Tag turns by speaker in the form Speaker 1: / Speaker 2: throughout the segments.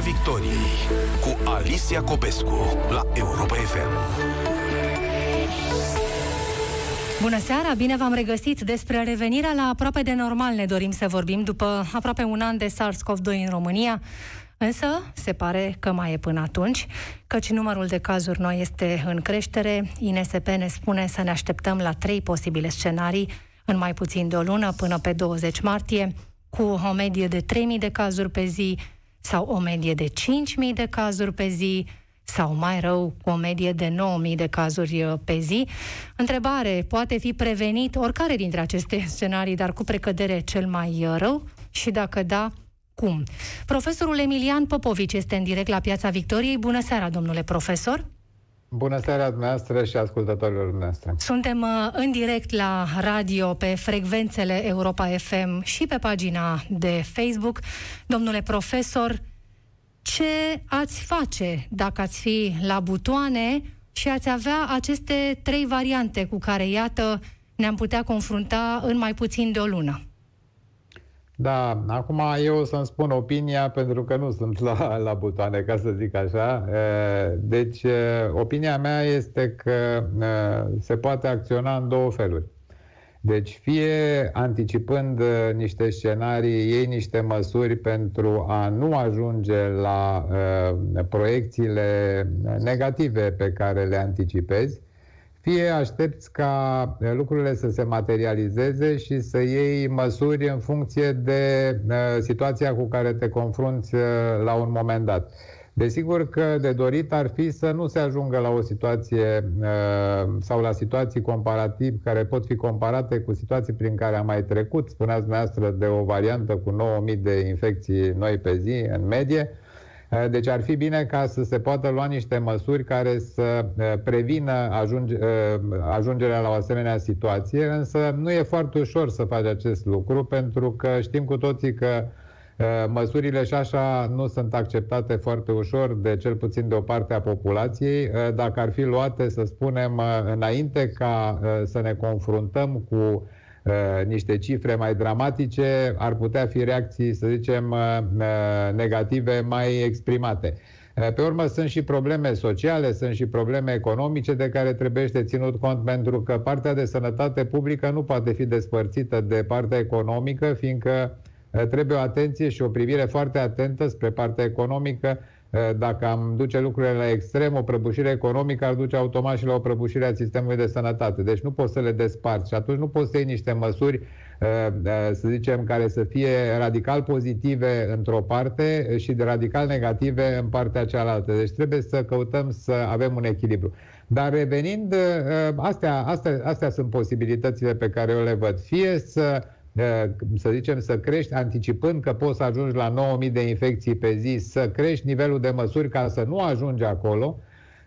Speaker 1: Victoriei cu Alicia Copescu la Europa FM.
Speaker 2: Bună seara, bine v-am regăsit. Despre revenirea la aproape de normal ne dorim să vorbim după aproape un an de SARS-CoV-2 în România. Însă, se pare că mai e până atunci, căci numărul de cazuri noi este în creștere. INSP ne spune să ne așteptăm la trei posibile scenarii în mai puțin de o lună până pe 20 martie, cu o medie de 3.000 de cazuri pe zi sau o medie de 5.000 de cazuri pe zi, sau mai rău, cu o medie de 9.000 de cazuri uh, pe zi. Întrebare, poate fi prevenit oricare dintre aceste scenarii, dar cu precădere cel mai uh, rău? Și dacă da, cum? Profesorul Emilian Popovici este în direct la Piața Victoriei. Bună seara, domnule profesor!
Speaker 3: Bună seara dumneavoastră și ascultătorilor dumneavoastră.
Speaker 2: Suntem uh, în direct la radio pe frecvențele Europa FM și pe pagina de Facebook. Domnule profesor, ce ați face dacă ați fi la butoane și ați avea aceste trei variante cu care, iată, ne-am putea confrunta în mai puțin de o lună?
Speaker 3: Da, acum eu o să-mi spun opinia pentru că nu sunt la, la butoane, ca să zic așa. Deci, opinia mea este că se poate acționa în două feluri. Deci fie anticipând niște scenarii, iei niște măsuri pentru a nu ajunge la uh, proiecțiile negative pe care le anticipezi, fie aștepți ca lucrurile să se materializeze și să iei măsuri în funcție de uh, situația cu care te confrunți uh, la un moment dat. Desigur că de dorit ar fi să nu se ajungă la o situație uh, sau la situații comparativ care pot fi comparate cu situații prin care am mai trecut. Spuneați dumneavoastră de o variantă cu 9000 de infecții noi pe zi în medie. Eh, deci ar fi bine ca să se poată lua niște măsuri care să eh, prevină ajunge, eh, ajungerea la o asemenea situație, însă nu e foarte ușor să faci acest lucru, pentru că știm cu toții că măsurile și așa nu sunt acceptate foarte ușor de cel puțin de o parte a populației. Dacă ar fi luate, să spunem, înainte ca să ne confruntăm cu Uh, niște cifre mai dramatice, ar putea fi reacții, să zicem, uh, uh, negative mai exprimate. Pe urmă sunt și probleme sociale, sunt și probleme economice de care trebuie să ținut cont pentru că partea de sănătate publică nu poate fi despărțită de partea economică, fiindcă trebuie o atenție și o privire foarte atentă spre partea economică Eh, dacă am duce lucrurile la extrem, o prăbușire economică ar duce automat și la o prăbușire a sistemului de sănătate. Deci nu poți să le desparți și atunci nu poți să iei niște măsuri, eh, eh, să zicem, care să fie radical pozitive într-o parte și de radical negative în partea cealaltă. Deci trebuie să căutăm să avem un echilibru. Dar revenind, astea, astea, astea sunt posibilitățile pe care eu le văd. Fie să să zicem, să crești, anticipând că poți să ajungi la 9000 de infecții pe zi, să crești nivelul de măsuri ca să nu ajungi acolo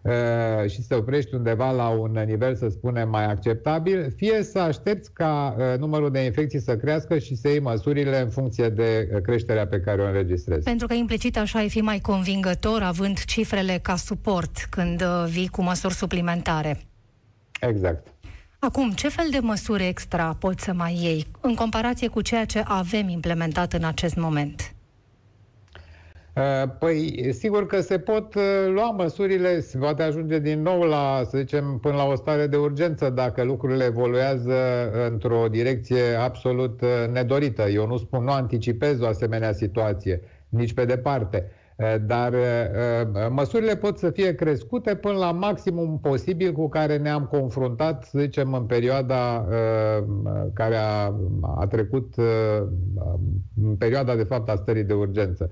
Speaker 3: uh, și să oprești undeva la un nivel, să spunem, mai acceptabil, fie să aștepți ca uh, numărul de infecții să crească și să iei măsurile în funcție de uh, creșterea pe care o înregistrezi.
Speaker 2: Pentru că implicit așa ai fi mai convingător, având cifrele ca suport când vii cu măsuri suplimentare.
Speaker 3: Exact.
Speaker 2: Acum, ce fel de măsuri extra poți să mai iei în comparație cu ceea ce avem implementat în acest moment?
Speaker 3: Uh, păi, sigur că se pot uh, lua măsurile, se poate ajunge din nou la, să zicem, până la o stare de urgență dacă lucrurile evoluează într-o direcție absolut uh, nedorită. Eu nu spun, nu anticipez o asemenea situație, nici pe departe. Eh, dar eh, eh, măsurile pot să fie crescute până la maximum posibil cu care ne-am confruntat, să zicem, în perioada care a, a trecut, în perioada, de fapt, a stării de urgență.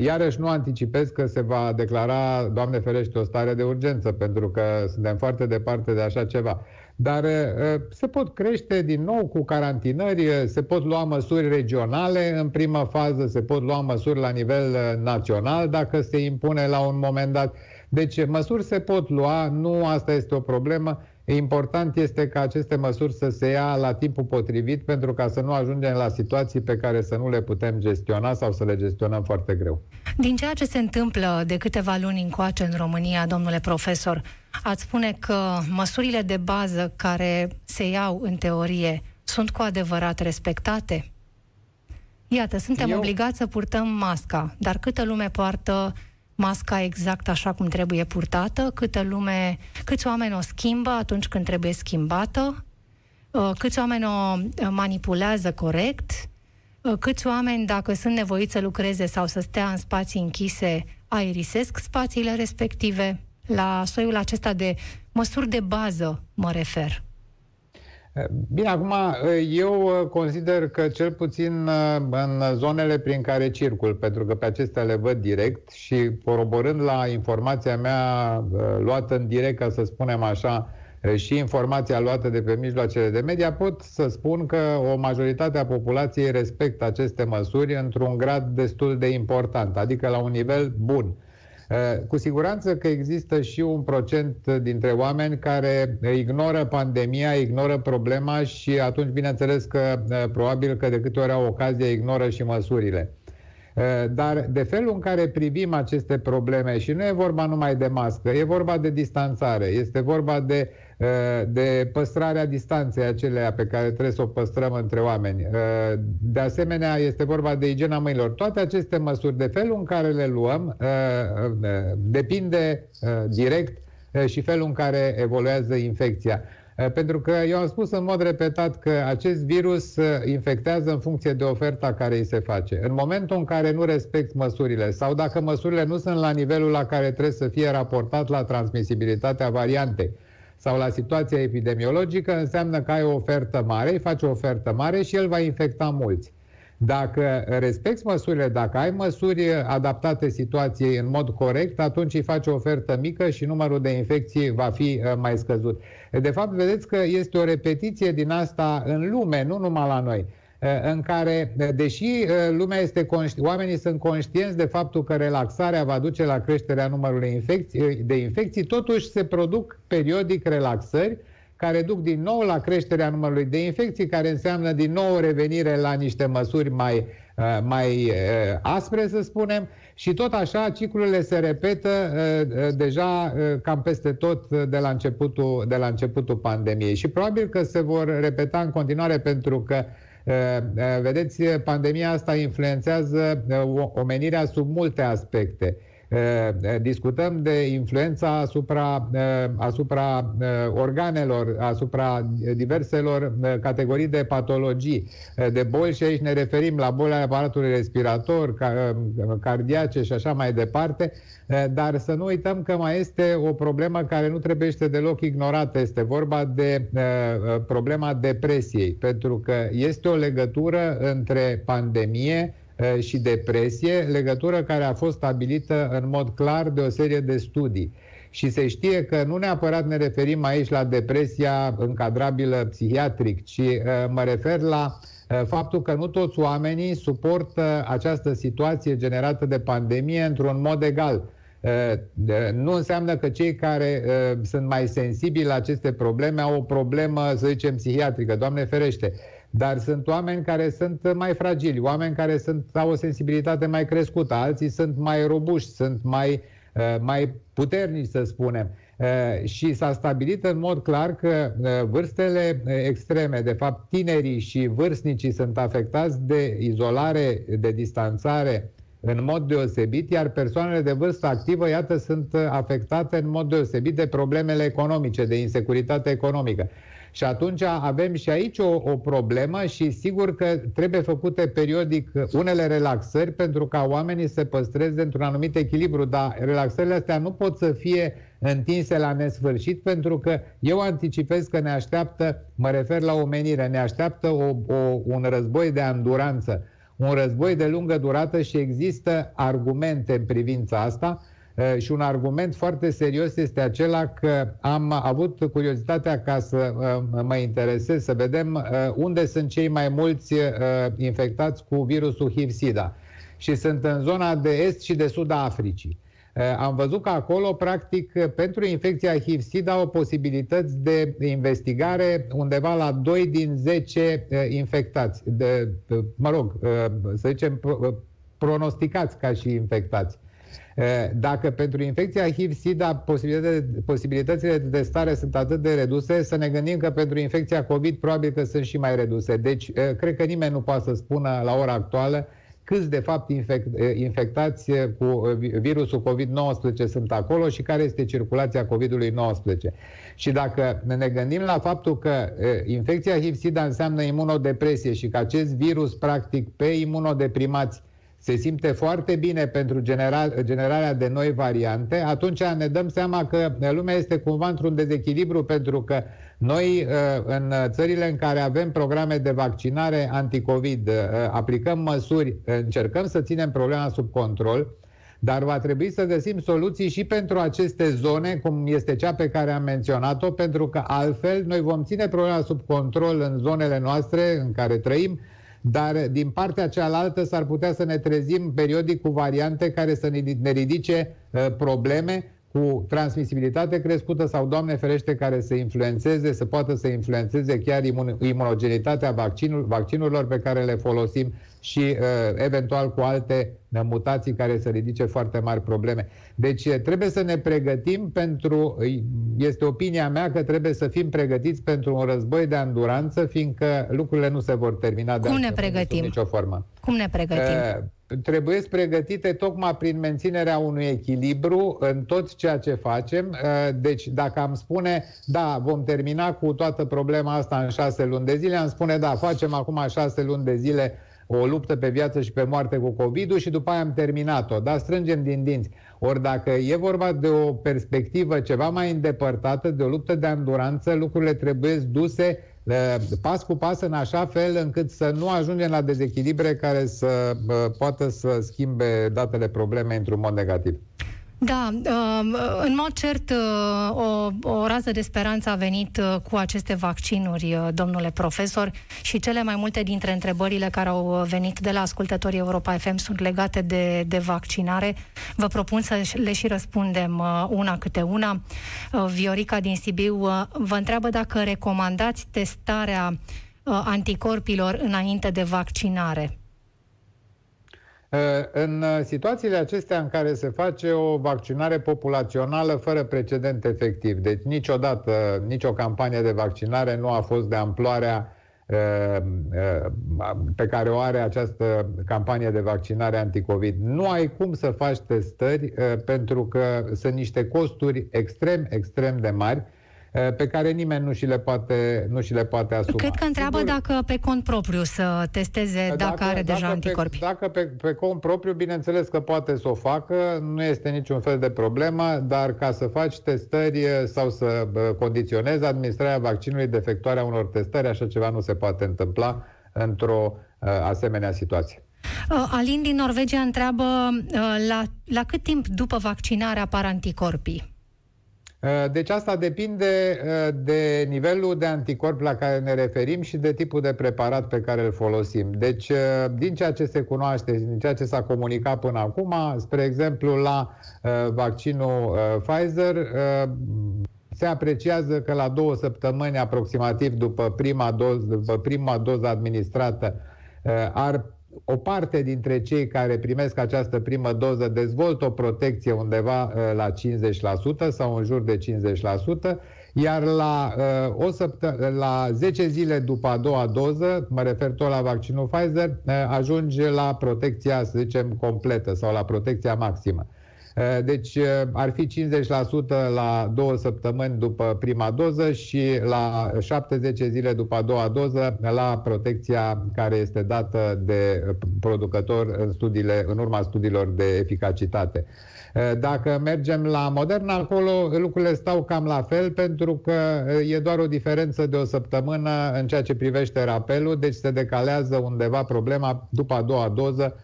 Speaker 3: Iarăși nu anticipez că se va declara, Doamne ferește, o stare de urgență, pentru că suntem foarte departe de așa ceva. Dar uh, se pot crește din nou cu carantinări, uh, se pot lua măsuri regionale în prima fază, se pot lua măsuri la nivel uh, național dacă se impune la un moment dat. Deci măsuri se pot lua, nu asta este o problemă. Important este ca aceste măsuri să se ia la timpul potrivit pentru ca să nu ajungem la situații pe care să nu le putem gestiona sau să le gestionăm foarte greu.
Speaker 2: Din ceea ce se întâmplă de câteva luni încoace în România, domnule profesor, ați spune că măsurile de bază care se iau în teorie sunt cu adevărat respectate? Iată, suntem Eu... obligați să purtăm masca, dar câtă lume poartă masca exact așa cum trebuie purtată, câtă lume, câți oameni o schimbă atunci când trebuie schimbată, uh, câți oameni o uh, manipulează corect, uh, câți oameni, dacă sunt nevoiți să lucreze sau să stea în spații închise, aerisesc spațiile respective. La soiul acesta de măsuri de bază mă refer.
Speaker 3: Bine, acum eu consider că cel puțin în zonele prin care circul, pentru că pe acestea le văd direct și coroborând la informația mea luată în direct, ca să spunem așa, și informația luată de pe mijloacele de media, pot să spun că o majoritate a populației respectă aceste măsuri într-un grad destul de important, adică la un nivel bun. Eh, cu siguranță că există și un procent dintre oameni care ignoră pandemia, ignoră problema și atunci, bineînțeles că eh, probabil că de câte ori au ocazia, ignoră și măsurile. Eh, dar de felul în care privim aceste probleme, și nu e vorba numai de mască, e vorba de distanțare, este vorba de Eh, de păstrarea distanței acelea pe care trebuie să o păstrăm între oameni. Eh, de asemenea, este vorba de igiena mâinilor. Toate aceste măsuri, de felul în care le luăm, eh, depinde direct și felul în care evoluează infecția. Pentru că eu am spus în mod repetat că acest virus infectează în funcție de oferta care îi se face. În momentul în care nu respecti măsurile sau dacă măsurile nu sunt la nivelul la care trebuie să fie raportat la transmisibilitatea variantei, sau la situația epidemiologică, înseamnă că ai o ofertă mare, îi faci o ofertă mare și el va infecta mulți. Dacă respecti măsurile, dacă ai măsuri adaptate situației în mod corect, atunci îi faci o ofertă mică și numărul de infecții va fi uh, mai scăzut. De fapt, vedeți că este o repetiție din asta în lume, nu numai la noi. Eh, în care, eh, deși eh, lumea este conști, oamenii sunt conștienți de faptul că relaxarea va duce la creșterea numărului infecții, de infecții, totuși se produc periodic relaxări care duc din nou la creșterea numărului de infecții, care înseamnă din nou revenire la niște măsuri mai, mai aspre, să spunem, și tot așa ciclurile se repetă deja cam peste tot de la începutul, de la începutul pandemiei. Și probabil că se vor repeta în continuare pentru că Eh, eh, vedeți, pandemia asta influențează eh, omenirea sub multe aspecte. Discutăm de influența asupra, asupra organelor, asupra diverselor categorii de patologii, de boli și aici ne referim la boli ale aparatului respirator, cardiace și așa mai departe, dar să nu uităm că mai este o problemă care nu trebuie deloc ignorată. Este vorba de problema depresiei, pentru că este o legătură între pandemie, și depresie, legătură care a fost stabilită în mod clar de o serie de studii. Și se știe că nu neapărat ne referim aici la depresia încadrabilă psihiatric, ci mă refer la faptul că nu toți oamenii suportă această situație generată de pandemie într-un mod egal. Nu înseamnă că cei care sunt mai sensibili la aceste probleme au o problemă, să zicem, psihiatrică. Doamne ferește! Dar sunt oameni care sunt mai fragili, oameni care sunt, au o sensibilitate mai crescută, alții sunt mai robuști, sunt mai, uh, mai puternici, să spunem. Uh, și s-a stabilit în mod clar că uh, vârstele extreme, de fapt tinerii și vârstnicii sunt afectați de izolare, de distanțare în mod deosebit, iar persoanele de vârstă activă, iată, sunt afectate în mod deosebit de problemele economice, de insecuritate economică. Și atunci avem și aici o, o problemă și sigur că trebuie făcute periodic unele relaxări pentru ca oamenii să păstreze într-un anumit echilibru, dar relaxările astea nu pot să fie întinse la nesfârșit pentru că eu anticipez că ne așteaptă, mă refer la omenire, ne așteaptă o, o, un război de anduranță, un război de lungă durată și există argumente în privința asta. Eh, și un argument foarte serios este acela că am avut curiozitatea ca să eh, mă interesez, să vedem eh, unde sunt cei mai mulți infectați cu virusul HIV-SIDA. Și sunt în zona de est și de sud a Africii. Am văzut că acolo, practic, pentru infecția HIV-SIDA au posibilități de investigare undeva la 2 din 10 infectați, de, mă rog, să zicem, pronosticați ca și infectați. Dacă pentru infecția HIV-SIDA posibilitățile de testare sunt atât de reduse, să ne gândim că pentru infecția COVID probabil că sunt și mai reduse. Deci, cred că nimeni nu poate să spună la ora actuală câți de fapt infect, infectați cu virusul COVID-19 sunt acolo și care este circulația COVID-ului 19. Și dacă ne gândim la faptul că infecția HIV-SIDA înseamnă imunodepresie și că acest virus practic pe imunodeprimați se simte foarte bine pentru general, generarea de noi variante, atunci ne dăm seama că lumea este cumva într-un dezechilibru pentru că noi, uh, în țările în care avem programe de vaccinare anticovid, uh, aplicăm măsuri, încercăm să ținem problema sub control, dar va trebui să găsim soluții și pentru aceste zone, cum este cea pe care am menționat-o, pentru că altfel noi vom ține problema sub control în zonele noastre în care trăim, dar din partea cealaltă s-ar putea să ne trezim periodic cu variante care să ne ridice uh, probleme cu transmisibilitate crescută sau, Doamne ferește, care să influențeze, să poată să influențeze chiar imun- imunogenitatea vaccinul, vaccinurilor pe care le folosim și uh, eventual cu alte mutații care să ridice foarte mari probleme. Deci uh, trebuie să ne pregătim pentru, este opinia mea că trebuie să fim pregătiți pentru un război de anduranță, fiindcă lucrurile nu se vor termina
Speaker 2: de
Speaker 3: Cum
Speaker 2: ne pregătim?
Speaker 3: nicio formă.
Speaker 2: Cum ne pregătim? Uh,
Speaker 3: trebuie pregătite tocmai prin menținerea unui echilibru în tot ceea ce facem. Uh, deci dacă am spune, da, vom termina cu toată problema asta în șase luni de zile, am spune, da, facem acum șase luni de zile o luptă pe viață și pe moarte cu COVID-ul și după aia am terminat-o, dar strângem din dinți. Ori dacă e vorba de o perspectivă ceva mai îndepărtată, de o luptă de anduranță, lucrurile trebuie duse pas cu pas în așa fel încât să nu ajungem la dezechilibre care să poată să schimbe datele probleme într-un mod negativ.
Speaker 2: Da, um, în mod cert, uh, o, o rază de speranță a venit uh, cu aceste vaccinuri, uh, domnule profesor, și cele mai multe dintre întrebările care au venit de la ascultătorii Europa FM sunt legate de, de vaccinare. Vă propun să le și răspundem una câte una. Viorica din Sibiu vă întreabă dacă recomandați testarea anticorpilor înainte de vaccinare.
Speaker 3: Uh, în uh, situațiile acestea în care se face o vaccinare populațională fără precedent efectiv, deci niciodată, nicio campanie de vaccinare nu a fost de amploarea uh, pe care o are această campanie de vaccinare anticovid. Nu ai cum să faci testări pentru că sunt niște costuri extrem, extrem de mari Eh, pe care nimeni nu și le poate, nu și le poate asuma.
Speaker 2: Cred că întreabă Sigur, dacă pe cont propriu să testeze dacă, dacă are deja dacă anticorpi.
Speaker 3: Pe, dacă pe, pe cont propriu, bineînțeles că poate să o facă, nu este niciun fel de problemă, dar ca să faci testări eh, sau să eh, condiționezi administrarea vaccinului de efectuarea unor testări, așa ceva nu se poate întâmpla într-o asemenea situație.
Speaker 2: Alin din Norvegia întreabă la, la cât timp după vaccinare apar anticorpii?
Speaker 3: Uh, deci asta depinde uh, de nivelul de anticorp la care ne referim și de tipul de preparat pe care îl folosim. Deci, uh, din ceea ce se cunoaște, din ceea ce s-a comunicat până acum, spre exemplu, la vaccinul Pfizer, se apreciază că la două săptămâni aproximativ după prima doză, după prima doză administrată ar o parte dintre cei care primesc această primă doză dezvoltă o protecție undeva uh, la 50% sau în jur de 50%, iar la, uh, o săptă- la 10 zile după a doua doză, mă refer tot la vaccinul Pfizer, uh, ajunge la protecția, să zicem, completă sau la protecția maximă. Eh, deci eh, ar fi 50% la două săptămâni după prima doză și la 70 zile după a doua doză la protecția care este dată de producător în, studiile, în urma studiilor de eficacitate. Eh, dacă mergem la Moderna, acolo lucrurile stau cam la fel pentru că e doar o diferență de o săptămână în ceea ce privește rapelul, deci se decalează undeva problema după a doua doză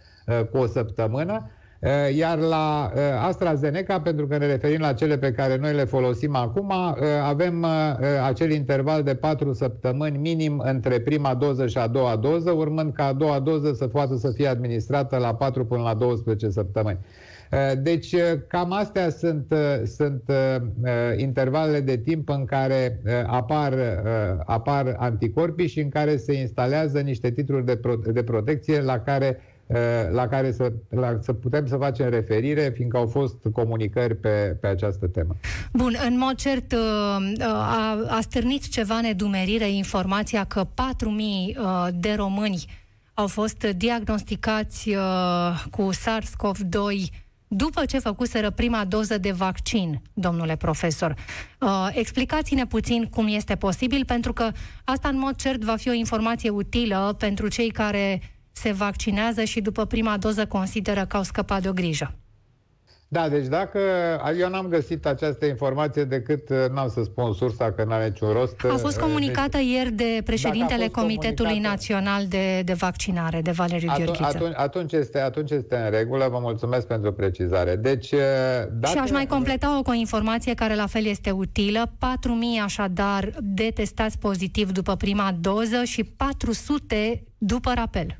Speaker 3: cu o săptămână. Eh, iar la eh, AstraZeneca, pentru că ne referim la cele pe care noi le folosim acum, eh, avem acel interval de 4 săptămâni minim între prima doză și a doua doză, urmând ca a doua doză să poată să fie administrată la 4 până la 12 săptămâni. Deci cam astea sunt, sunt intervalele de timp în care apar, apar anticorpii și în care se instalează niște titluri de, pro, de protecție la care la care să, la, să putem să facem referire, fiindcă au fost comunicări pe, pe această temă.
Speaker 2: Bun, în mod cert a, a stârnit ceva nedumerire informația că 4.000 de români au fost diagnosticați cu SARS-CoV-2 după ce făcuseră prima doză de vaccin, domnule profesor. Uh, explicați-ne puțin cum este posibil, pentru că asta în mod cert va fi o informație utilă pentru cei care se vaccinează și după prima doză consideră că au scăpat de o grijă.
Speaker 3: Da, deci dacă eu n-am găsit această informație decât, uh, n-am să spun sursa că n-are niciun rost.
Speaker 2: A fost uh, comunicată deci, ieri de președintele Comitetului Național de, de Vaccinare, de Valeriu
Speaker 3: atunci,
Speaker 2: Gheorghiță.
Speaker 3: Atunci, atunci, este, atunci este în regulă, vă mulțumesc pentru precizare. Deci, uh,
Speaker 2: dacă... Și aș mai completa-o cu o informație care la fel este utilă. 4.000 așadar detestați pozitiv după prima doză și 400 după rapel.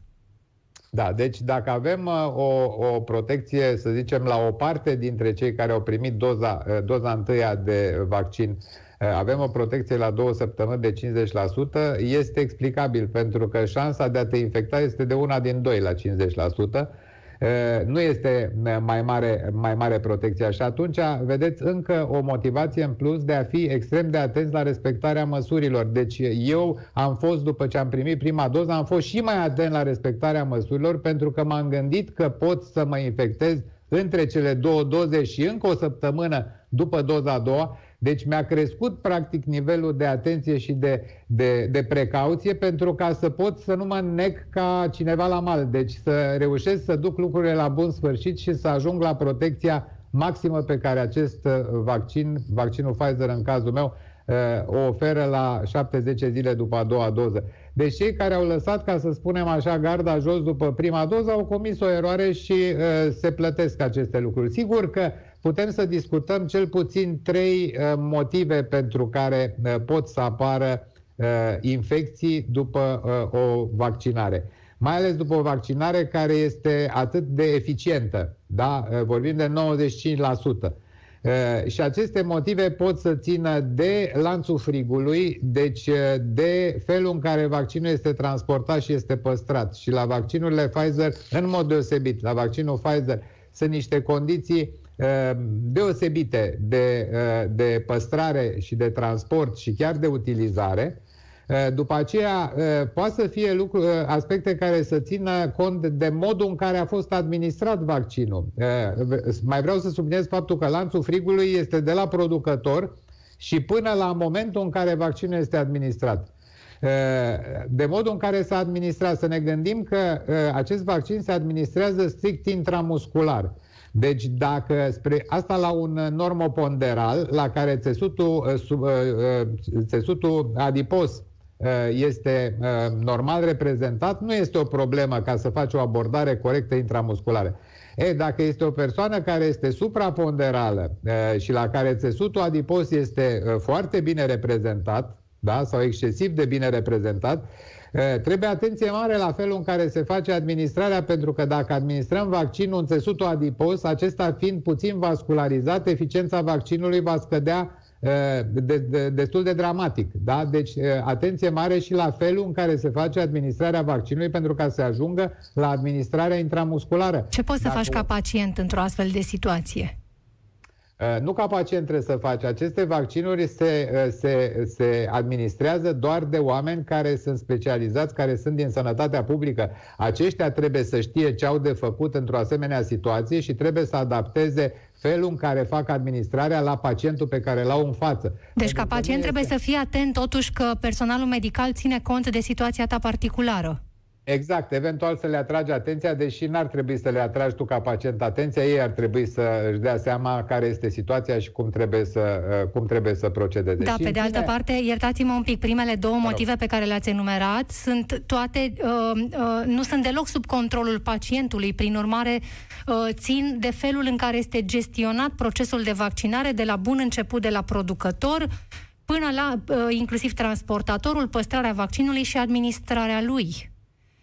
Speaker 3: Da, deci dacă avem uh, o, o protecție, să zicem, la o parte dintre cei care au primit doza, uh, doza întâia de vaccin, uh, avem o protecție la două săptămâni de 50%, este explicabil, pentru că șansa de a te infecta este de una din doi la 50%, nu este mai mare, mai mare protecția și atunci vedeți încă o motivație în plus de a fi extrem de atenți la respectarea măsurilor. Deci eu am fost, după ce am primit prima doză, am fost și mai atent la respectarea măsurilor pentru că m-am gândit că pot să mă infectez între cele două doze și încă o săptămână după doza a doua deci mi-a crescut practic nivelul de atenție și de, de, de precauție pentru ca să pot să nu mă nec ca cineva la mal. Deci să reușesc să duc lucrurile la bun sfârșit și să ajung la protecția maximă pe care acest uh, vaccin, vaccinul Pfizer în cazul meu, uh, o oferă la 70 zile după a doua doză. Deci cei care au lăsat, ca să spunem așa, garda jos după prima doză au comis o eroare și uh, se plătesc aceste lucruri. Sigur că putem să discutăm cel puțin trei uh, motive pentru care uh, pot să apară uh, infecții după o vaccinare. Mai ales după o vaccinare care este atât de eficientă. Da? Vorbim de 95%. Și aceste motive pot să țină de lanțul frigului, deci de felul în care vaccinul este transportat și este păstrat. Și la vaccinurile Pfizer, în mod deosebit, la vaccinul Pfizer, sunt niște condiții Ehm, deosebite de, eh, de păstrare și de transport și chiar de utilizare. Eh, după aceea, eh, poate să fie lucru, aspecte care să țină cont de modul în care a fost administrat vaccinul. Mai vreau să subliniez faptul că lanțul frigului este de la producător și până la momentul în care vaccinul este administrat. De modul în care s-a administrat, să ne gândim că acest vaccin se administrează strict intramuscular. Deci dacă spre asta la un normoponderal la care țesutul, uh, sub, uh, uh, țesutul adipos este normal reprezentat, nu este o problemă ca să faci o abordare corectă intramusculară. E, dacă este o persoană care este supraponderală și la care țesutul adipos este foarte bine reprezentat, da, sau excesiv de bine reprezentat, Trebuie atenție mare la felul în care se face administrarea, pentru că dacă administrăm vaccinul în țesutul adipos, acesta fiind puțin vascularizat, eficiența vaccinului va scădea de, de, destul de dramatic. Da? Deci, atenție mare și la felul în care se face administrarea vaccinului pentru ca să ajungă la administrarea intramusculară.
Speaker 2: Ce poți să Dacă... faci ca pacient într-o astfel de situație?
Speaker 3: Uh, nu ca pacient trebuie să faci. Aceste vaccinuri se, uh, se, se administrează doar de oameni care sunt specializați, care sunt din sănătatea publică. Aceștia trebuie să știe ce au de făcut într-o asemenea situație și trebuie să adapteze felul în care fac administrarea la pacientul pe care l-au în față.
Speaker 2: Deci Pentru ca pacient trebuie este... să fii atent totuși că personalul medical ține cont de situația ta particulară.
Speaker 3: Exact, eventual să le atragi atenția, deși n-ar trebui să le atragi tu ca pacient atenția, ei ar trebui să își dea seama care este situația și cum trebuie să, uh, cum trebuie să procedeze.
Speaker 2: Da,
Speaker 3: și
Speaker 2: pe de altă fine... parte, iertați-mă un pic, primele două motive pe care le-ați enumerat sunt toate, uh, uh, nu sunt deloc sub controlul pacientului, prin urmare uh, țin de felul în care este gestionat procesul de vaccinare de la bun început de la producător până la uh, inclusiv transportatorul, păstrarea vaccinului și administrarea lui.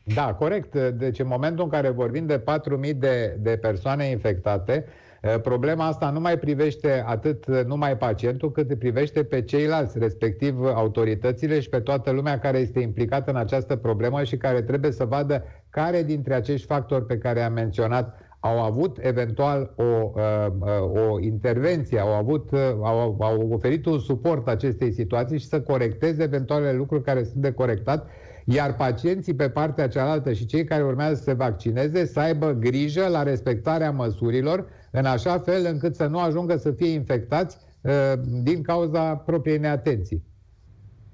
Speaker 3: Da, corect. Deci în momentul în care vorbim de 4.000 de, de persoane infectate, eh, problema asta nu mai privește atât numai pacientul, cât privește pe ceilalți, respectiv autoritățile și pe toată lumea care este implicată în această problemă și care trebuie să vadă care dintre acești factori pe care am menționat au avut eventual o, uh, uh, o intervenție, au, avut, uh, au, au oferit un suport acestei situații și să corecteze eventualele lucruri care sunt de corectat, iar pacienții pe partea cealaltă și cei care urmează să se vaccineze să aibă grijă la respectarea măsurilor, în așa fel încât să nu ajungă să fie infectați uh, din cauza propriei neatenții.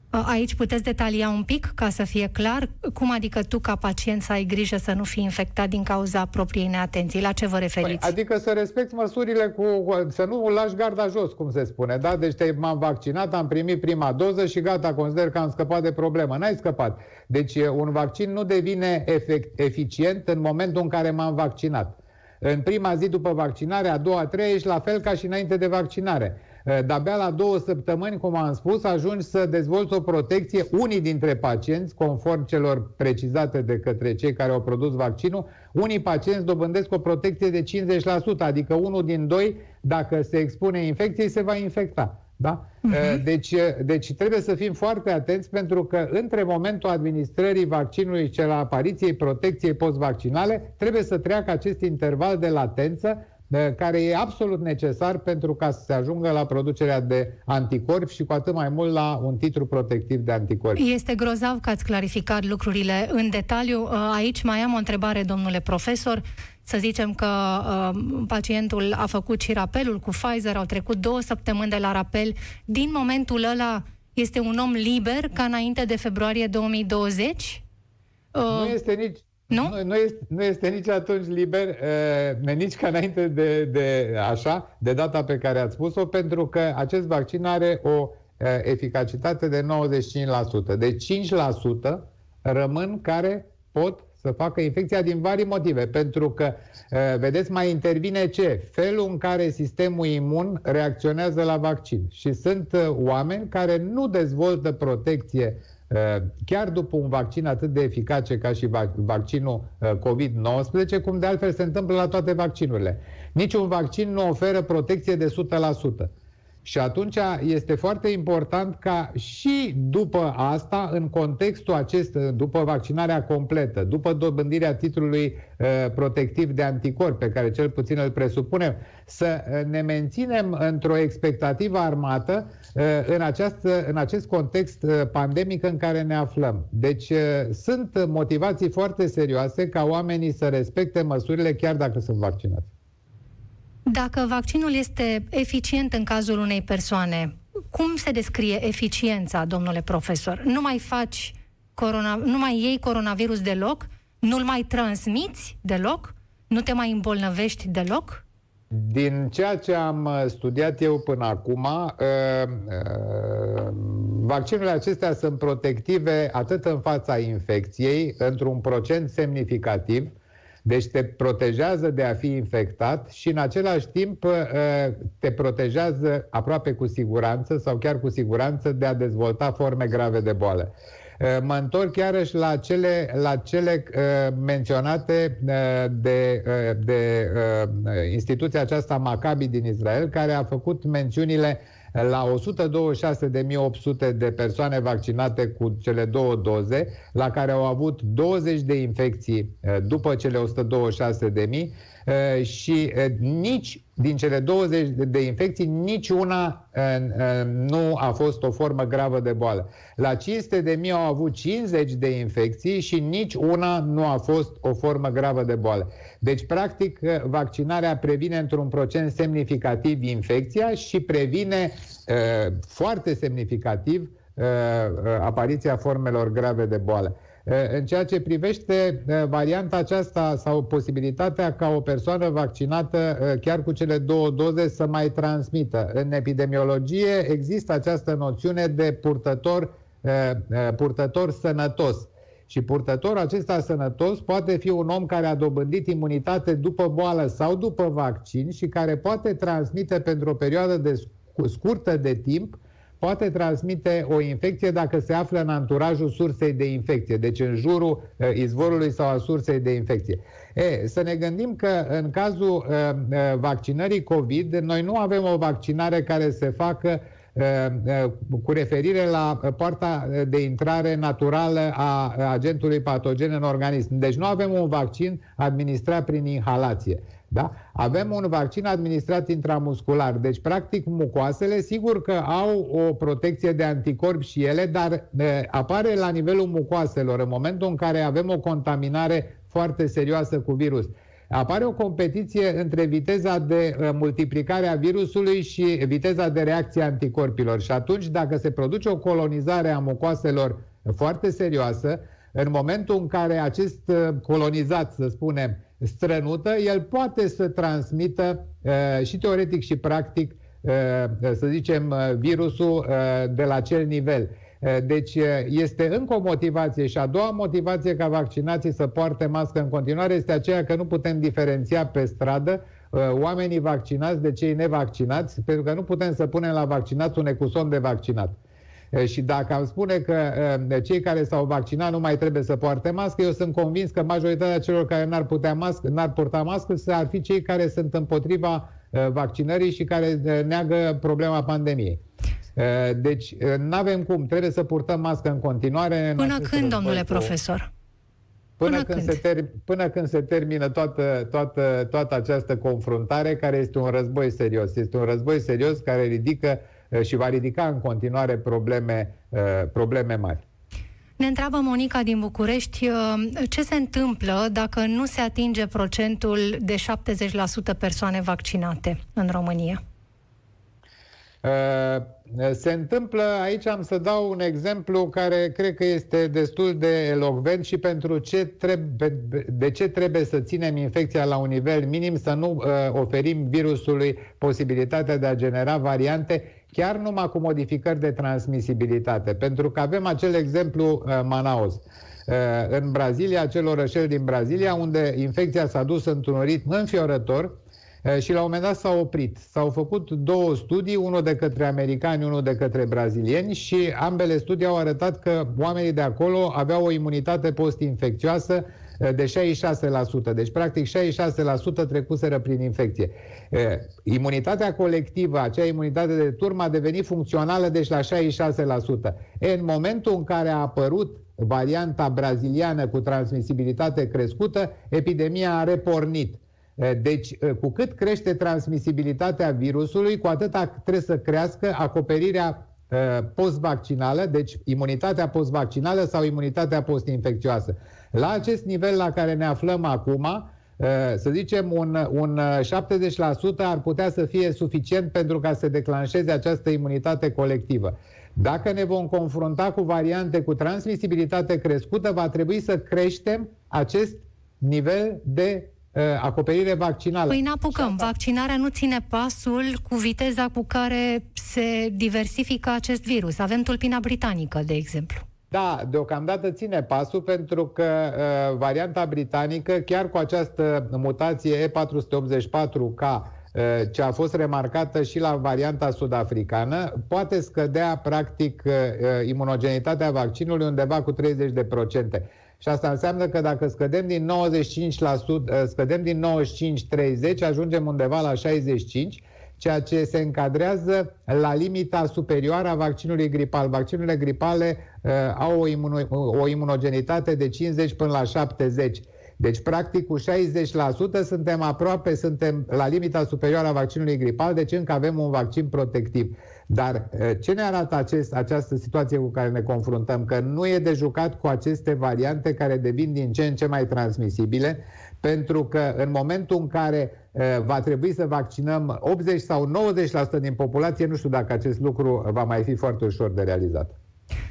Speaker 2: Aici puteți detalia un pic ca să fie clar? Cum adică tu ca pacient să ai grijă să nu fii infectat din cauza propriei neatenții? La ce vă referiți? Păi,
Speaker 3: adică să respecti măsurile cu, să nu lași garda jos, cum se spune. Da? Deci te, m-am vaccinat, am primit prima doză și gata, consider că am scăpat de problemă. N-ai scăpat. Deci un vaccin nu devine efect, eficient în momentul în care m-am vaccinat. În prima zi după vaccinare, a doua, a treia, ești la fel ca și înainte de vaccinare. Eh, de-abia la două săptămâni, cum am spus, ajungi să dezvolți o protecție. Unii dintre pacienți, conform celor precizate de către cei care au produs vaccinul, unii pacienți dobândesc o protecție de 50%, adică unul din doi, dacă se expune infecției, se va infecta. Da? Uh-huh. Deci, deci trebuie să fim foarte atenți pentru că între momentul administrării vaccinului și la apariției protecției post-vaccinale trebuie să treacă acest interval de latență care e absolut necesar pentru ca să se ajungă la producerea de anticorpi și cu atât mai mult la un titlu protectiv de anticorpi.
Speaker 2: Este grozav că ați clarificat lucrurile în detaliu. Uh, aici mai am o întrebare, domnule profesor. Să zicem că uh, pacientul a făcut și rapelul cu Pfizer, au trecut două săptămâni de la rapel. Din momentul ăla este un om liber ca înainte de februarie 2020?
Speaker 3: Uh, nu este nici, nu? Nu, nu, este, nu este nici atunci liber, uh, nici ca înainte de, de așa, de data pe care ați spus-o, pentru că acest vaccin are o uh, eficacitate de 95%. De 5% rămân care pot să facă infecția din vari motive. Pentru că, uh, vedeți, mai intervine ce? Felul în care sistemul imun reacționează la vaccin. Și sunt uh, oameni care nu dezvoltă protecție Eh, chiar după un vaccin atât de eficace ca și vaccinul eh, COVID-19, cum de altfel se întâmplă la toate vaccinurile. Niciun vaccin nu oferă protecție de 100%. Și atunci este foarte important ca și după asta, în contextul acesta, după vaccinarea completă, după dobândirea titlului uh, protectiv de anticorp, pe care cel puțin îl presupunem, să ne menținem într-o expectativă armată uh, în, această, în acest context uh, pandemic în care ne aflăm. Deci uh, sunt motivații foarte serioase ca oamenii să respecte măsurile chiar dacă sunt vaccinați.
Speaker 2: Dacă vaccinul este eficient în cazul unei persoane, cum se descrie eficiența, domnule profesor? Nu mai faci corona, nu mai iei coronavirus deloc? Nu-l mai transmiți deloc? Nu te mai îmbolnăvești deloc?
Speaker 3: Din ceea ce am uh, studiat eu până acum, uh, uh, vaccinurile acestea sunt protective atât în fața infecției, într-un procent semnificativ, deci te protejează de a fi infectat și în același timp uh, te protejează aproape cu siguranță sau chiar cu siguranță de a dezvolta forme grave de boală. Uh, mă întorc chiarăși la cele, la cele uh, menționate uh, de, uh, de uh, instituția aceasta Maccabi din Israel, care a făcut mențiunile la 126.800 de persoane vaccinate cu cele două doze, la care au avut 20 de infecții eh, după cele 126.000 eh, și eh, nici din cele 20 de infecții, nici una nu a fost o formă gravă de boală. La 500 de mii au avut 50 de infecții și nici una nu a fost o formă gravă de boală. Deci, practic, vaccinarea previne într-un procent semnificativ infecția și previne uh, foarte semnificativ uh, apariția formelor grave de boală. În ceea ce privește varianta aceasta sau posibilitatea ca o persoană vaccinată chiar cu cele două doze să mai transmită. În epidemiologie există această noțiune de purtător, purtător sănătos. Și purtătorul acesta sănătos poate fi un om care a dobândit imunitate după boală sau după vaccin și care poate transmite pentru o perioadă de scurtă de timp poate transmite o infecție dacă se află în anturajul sursei de infecție, deci în jurul uh, izvorului sau a sursei de infecție. E, să ne gândim că în cazul uh, uh, vaccinării COVID, noi nu avem o vaccinare care se facă cu referire la poarta de intrare naturală a agentului patogen în organism. Deci nu avem un vaccin administrat prin inhalație. Da? Avem un vaccin administrat intramuscular, deci practic mucoasele sigur că au o protecție de anticorpi și ele, dar apare la nivelul mucoaselor în momentul în care avem o contaminare foarte serioasă cu virus. Apare o competiție între viteza de multiplicare a virusului și viteza de reacție a anticorpilor. Și atunci, dacă se produce o colonizare a mucoaselor foarte serioasă, în momentul în care acest colonizat, să spunem, strănută, el poate să transmită uh, și teoretic și practic, uh, să zicem, uh, virusul de la acel nivel. Deci este încă o motivație și a doua motivație ca vaccinații să poarte mască în continuare este aceea că nu putem diferenția pe stradă oamenii vaccinați de cei nevaccinați, pentru că nu putem să punem la vaccinați un ecuson de vaccinat. Și dacă am spune că cei care s-au vaccinat nu mai trebuie să poarte mască, eu sunt convins că majoritatea celor care n-ar, putea mască, n-ar purta mască ar fi cei care sunt împotriva vaccinării și care neagă problema pandemiei. Deci, nu avem cum, trebuie să purtăm mască în continuare.
Speaker 2: Până în când, domnule cu... profesor?
Speaker 3: Până, până, când, când? Se ter- până când se termină toată, toată, toată această confruntare, care este un război serios. Este un război serios care ridică uh, Eh, și va ridica în continuare probleme, eh, probleme mari.
Speaker 2: Ne întreabă Monica din București eh, ce se întâmplă dacă nu se atinge procentul de 70% persoane vaccinate în România?
Speaker 3: Se întâmplă, aici am să dau un exemplu care cred că este destul de elocvent și pentru ce trebuie, de ce trebuie să ținem infecția la un nivel minim, să nu uh, oferim virusului posibilitatea de a genera variante, chiar numai cu modificări de transmisibilitate. Pentru că avem acel exemplu uh, Manaus. Uh, în Brazilia, acel orășel din Brazilia, unde infecția s-a dus într-un ritm înfiorător, și la un moment dat s-a oprit. S-au făcut două studii, unul de către americani, unul de către brazilieni și ambele studii au arătat că oamenii de acolo aveau o imunitate post-infecțioasă de 66%. Deci, practic, 66% trecuseră prin infecție. Imunitatea colectivă, acea imunitate de turmă, a devenit funcțională, deci la 66%. E, în momentul în care a apărut varianta braziliană cu transmisibilitate crescută, epidemia a repornit. Deci, cu cât crește transmisibilitatea virusului, cu atât trebuie să crească acoperirea postvaccinală, deci imunitatea postvaccinală sau imunitatea postinfecțioasă. La acest nivel la care ne aflăm acum, să zicem, un, un 70% ar putea să fie suficient pentru ca să declanșeze această imunitate colectivă. Dacă ne vom confrunta cu variante cu transmisibilitate crescută, va trebui să creștem acest nivel de Uh, acoperire vaccinală.
Speaker 2: Păi n-apucăm. Vaccinarea nu ține pasul cu viteza cu care se diversifică acest virus. Avem tulpina britanică, de exemplu.
Speaker 3: Da, deocamdată ține pasul pentru că uh, varianta britanică, chiar cu această mutație E484K, uh, ce a fost remarcată și la varianta sud-africană, poate scădea practic uh, imunogenitatea vaccinului undeva cu 30%. Și asta înseamnă că dacă scădem din 95%, ă, scădem din 95-30, ajungem undeva la 65, ceea ce se încadrează la limita superioară a vaccinului gripal. Vaccinurile gripale uh, au o, imuno- o imunogenitate de 50 până la 70. Deci, practic, cu 60% suntem aproape, suntem la limita superioară a vaccinului gripal, deci încă avem un vaccin protectiv. Dar ce ne arată acest, această situație cu care ne confruntăm? Că nu e de jucat cu aceste variante care devin din ce în ce mai transmisibile, pentru că în momentul în care va trebui să vaccinăm 80 sau 90% din populație, nu știu dacă acest lucru va mai fi foarte ușor de realizat.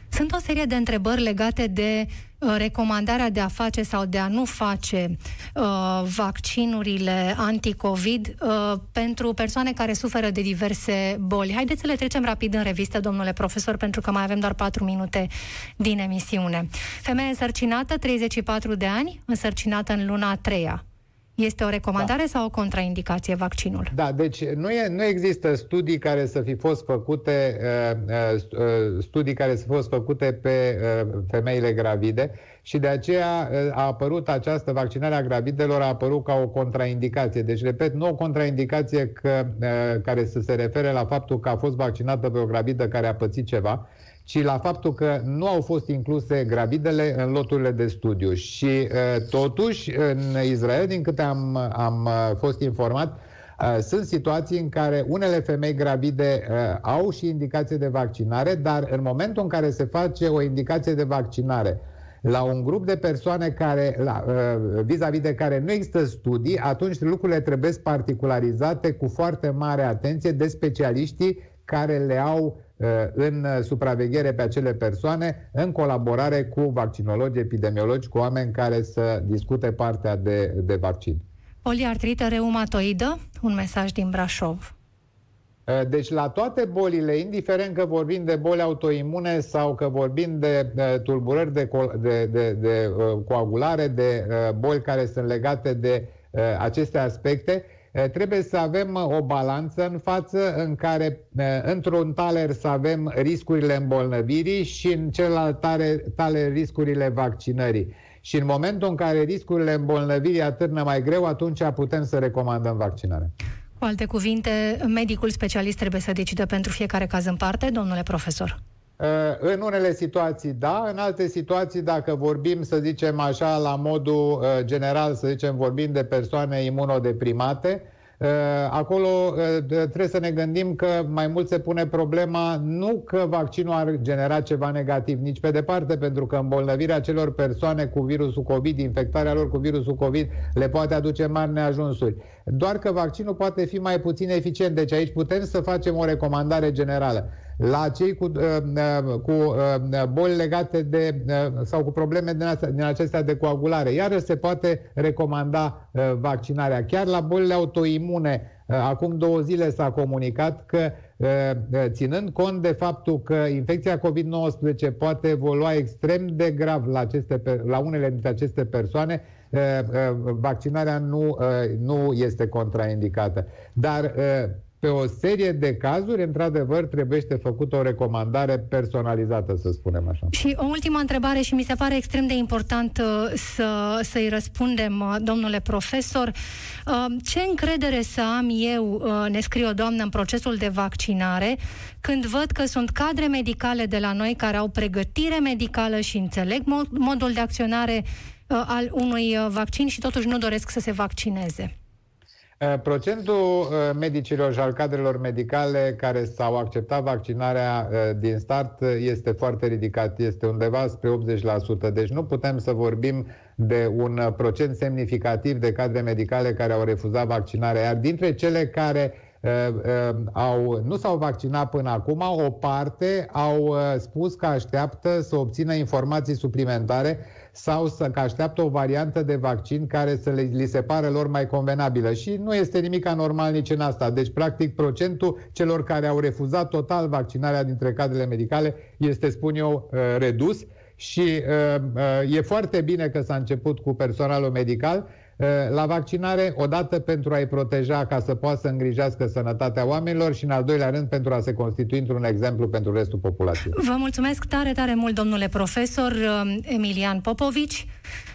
Speaker 2: Sunt o serie de întrebări legate de uh, recomandarea de a face sau de a nu face uh, vaccinurile anti-COVID uh, pentru persoane care suferă de diverse boli. Haideți să le trecem rapid în revistă, domnule profesor, pentru că mai avem doar 4 minute din emisiune. Femeie însărcinată, 34 de ani, însărcinată în luna a treia. Este o recomandare da. sau o contraindicație vaccinul?
Speaker 3: Da, deci nu, e, nu există studii care să fi fost făcute, uh, uh, studii care să fi fost făcute pe uh, femeile gravide și de aceea a apărut această vaccinare a gravidelor, a apărut ca o contraindicație. Deci, repet, nu o contraindicație că, care să se refere la faptul că a fost vaccinată pe o gravidă care a pățit ceva, ci la faptul că nu au fost incluse gravidele în loturile de studiu. Și totuși, în Israel, din câte am, am fost informat, sunt situații în care unele femei gravide au și indicație de vaccinare, dar în momentul în care se face o indicație de vaccinare la un grup de persoane care, la, vis-a-vis de care nu există studii, atunci lucrurile trebuie particularizate cu foarte mare atenție de specialiștii care le au Uh, în supraveghere pe acele persoane, în colaborare cu vaccinologi, epidemiologi, cu oameni care să discute partea de, de vaccin.
Speaker 2: Poliartrită reumatoidă, un mesaj din Brașov.
Speaker 3: Uh, deci la toate bolile, indiferent că vorbim de boli autoimune sau că vorbim de tulburări de, de, de, de coagulare, de boli care sunt legate de aceste aspecte, trebuie să avem o balanță în față în care într-un taler să avem riscurile îmbolnăvirii și în celălalt taler riscurile vaccinării. Și în momentul în care riscurile îmbolnăvirii atârnă mai greu, atunci putem să recomandăm vaccinarea.
Speaker 2: Cu alte cuvinte, medicul specialist trebuie să decide pentru fiecare caz în parte, domnule profesor.
Speaker 3: Uh, în unele situații da, în alte situații, dacă vorbim, să zicem așa, la modul uh, general, să zicem, vorbim de persoane imunodeprimate, uh, acolo trebuie să ne gândim că mai mult se pune problema nu că vaccinul ar genera ceva negativ, nici pe departe, pentru că îmbolnăvirea celor persoane cu virusul COVID, infectarea lor cu virusul COVID, le poate aduce mari neajunsuri. Doar că vaccinul poate fi mai puțin eficient, deci aici putem să facem o recomandare generală la cei cu, uh, uh, cu uh, boli legate de sau cu probleme din, astea, din acestea de coagulare. Iar se poate recomanda vaccinarea. Chiar la bolile autoimune, acum două zile s-a comunicat că ținând cont de faptul că infecția COVID-19 poate evolua extrem de grav la, aceste, la unele dintre aceste persoane, vaccinarea nu, nu este contraindicată. Dar pe o serie de cazuri, într-adevăr, trebuie făcută o recomandare personalizată, să spunem așa.
Speaker 2: Și o ultimă întrebare și mi se pare extrem de important uh, să, să-i răspundem, uh, domnule profesor. Uh, ce încredere să am eu, ne scrie o doamnă, în procesul de vaccinare, când văd că sunt cadre medicale de la noi care au pregătire medicală și înțeleg modul de acționare al unui vaccin și totuși nu doresc să se vaccineze?
Speaker 3: Eh, procentul eh, medicilor și al cadrelor medicale care s-au acceptat vaccinarea eh, din start este foarte ridicat, este undeva spre 80%. Deci nu putem să vorbim de un procent semnificativ de cadre medicale care au refuzat vaccinarea. Iar dintre cele care au, nu s-au vaccinat până acum, o parte au spus că așteaptă să obțină informații suplimentare sau să că așteaptă o variantă de vaccin care să le, li se pare lor mai convenabilă. Și nu este nimic anormal nici în asta. Deci, practic, procentul celor care au refuzat total vaccinarea dintre cadrele medicale este, spun eu, uh, redus și uh, uh, e foarte bine că s-a început cu personalul medical, Eh, la vaccinare, odată pentru a-i proteja ca să poată să îngrijească sănătatea oamenilor și în al doilea rând pentru a se constitui într-un exemplu pentru restul populației.
Speaker 2: Vă mulțumesc tare, tare mult, domnule profesor eh, Emilian Popovici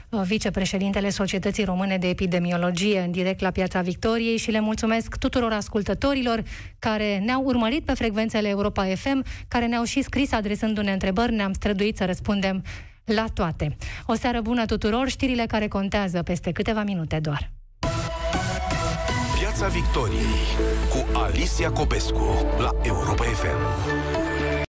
Speaker 2: eh, vicepreședintele Societății Române de Epidemiologie în direct la Piața Victoriei și le mulțumesc tuturor ascultătorilor care ne-au urmărit pe frecvențele Europa FM, care ne-au și scris adresându-ne întrebări, ne-am străduit să răspundem la toate. O seară bună tuturor, știrile care contează peste câteva minute doar.
Speaker 1: Piața Victoriei cu Alicia Copescu la Europa FM.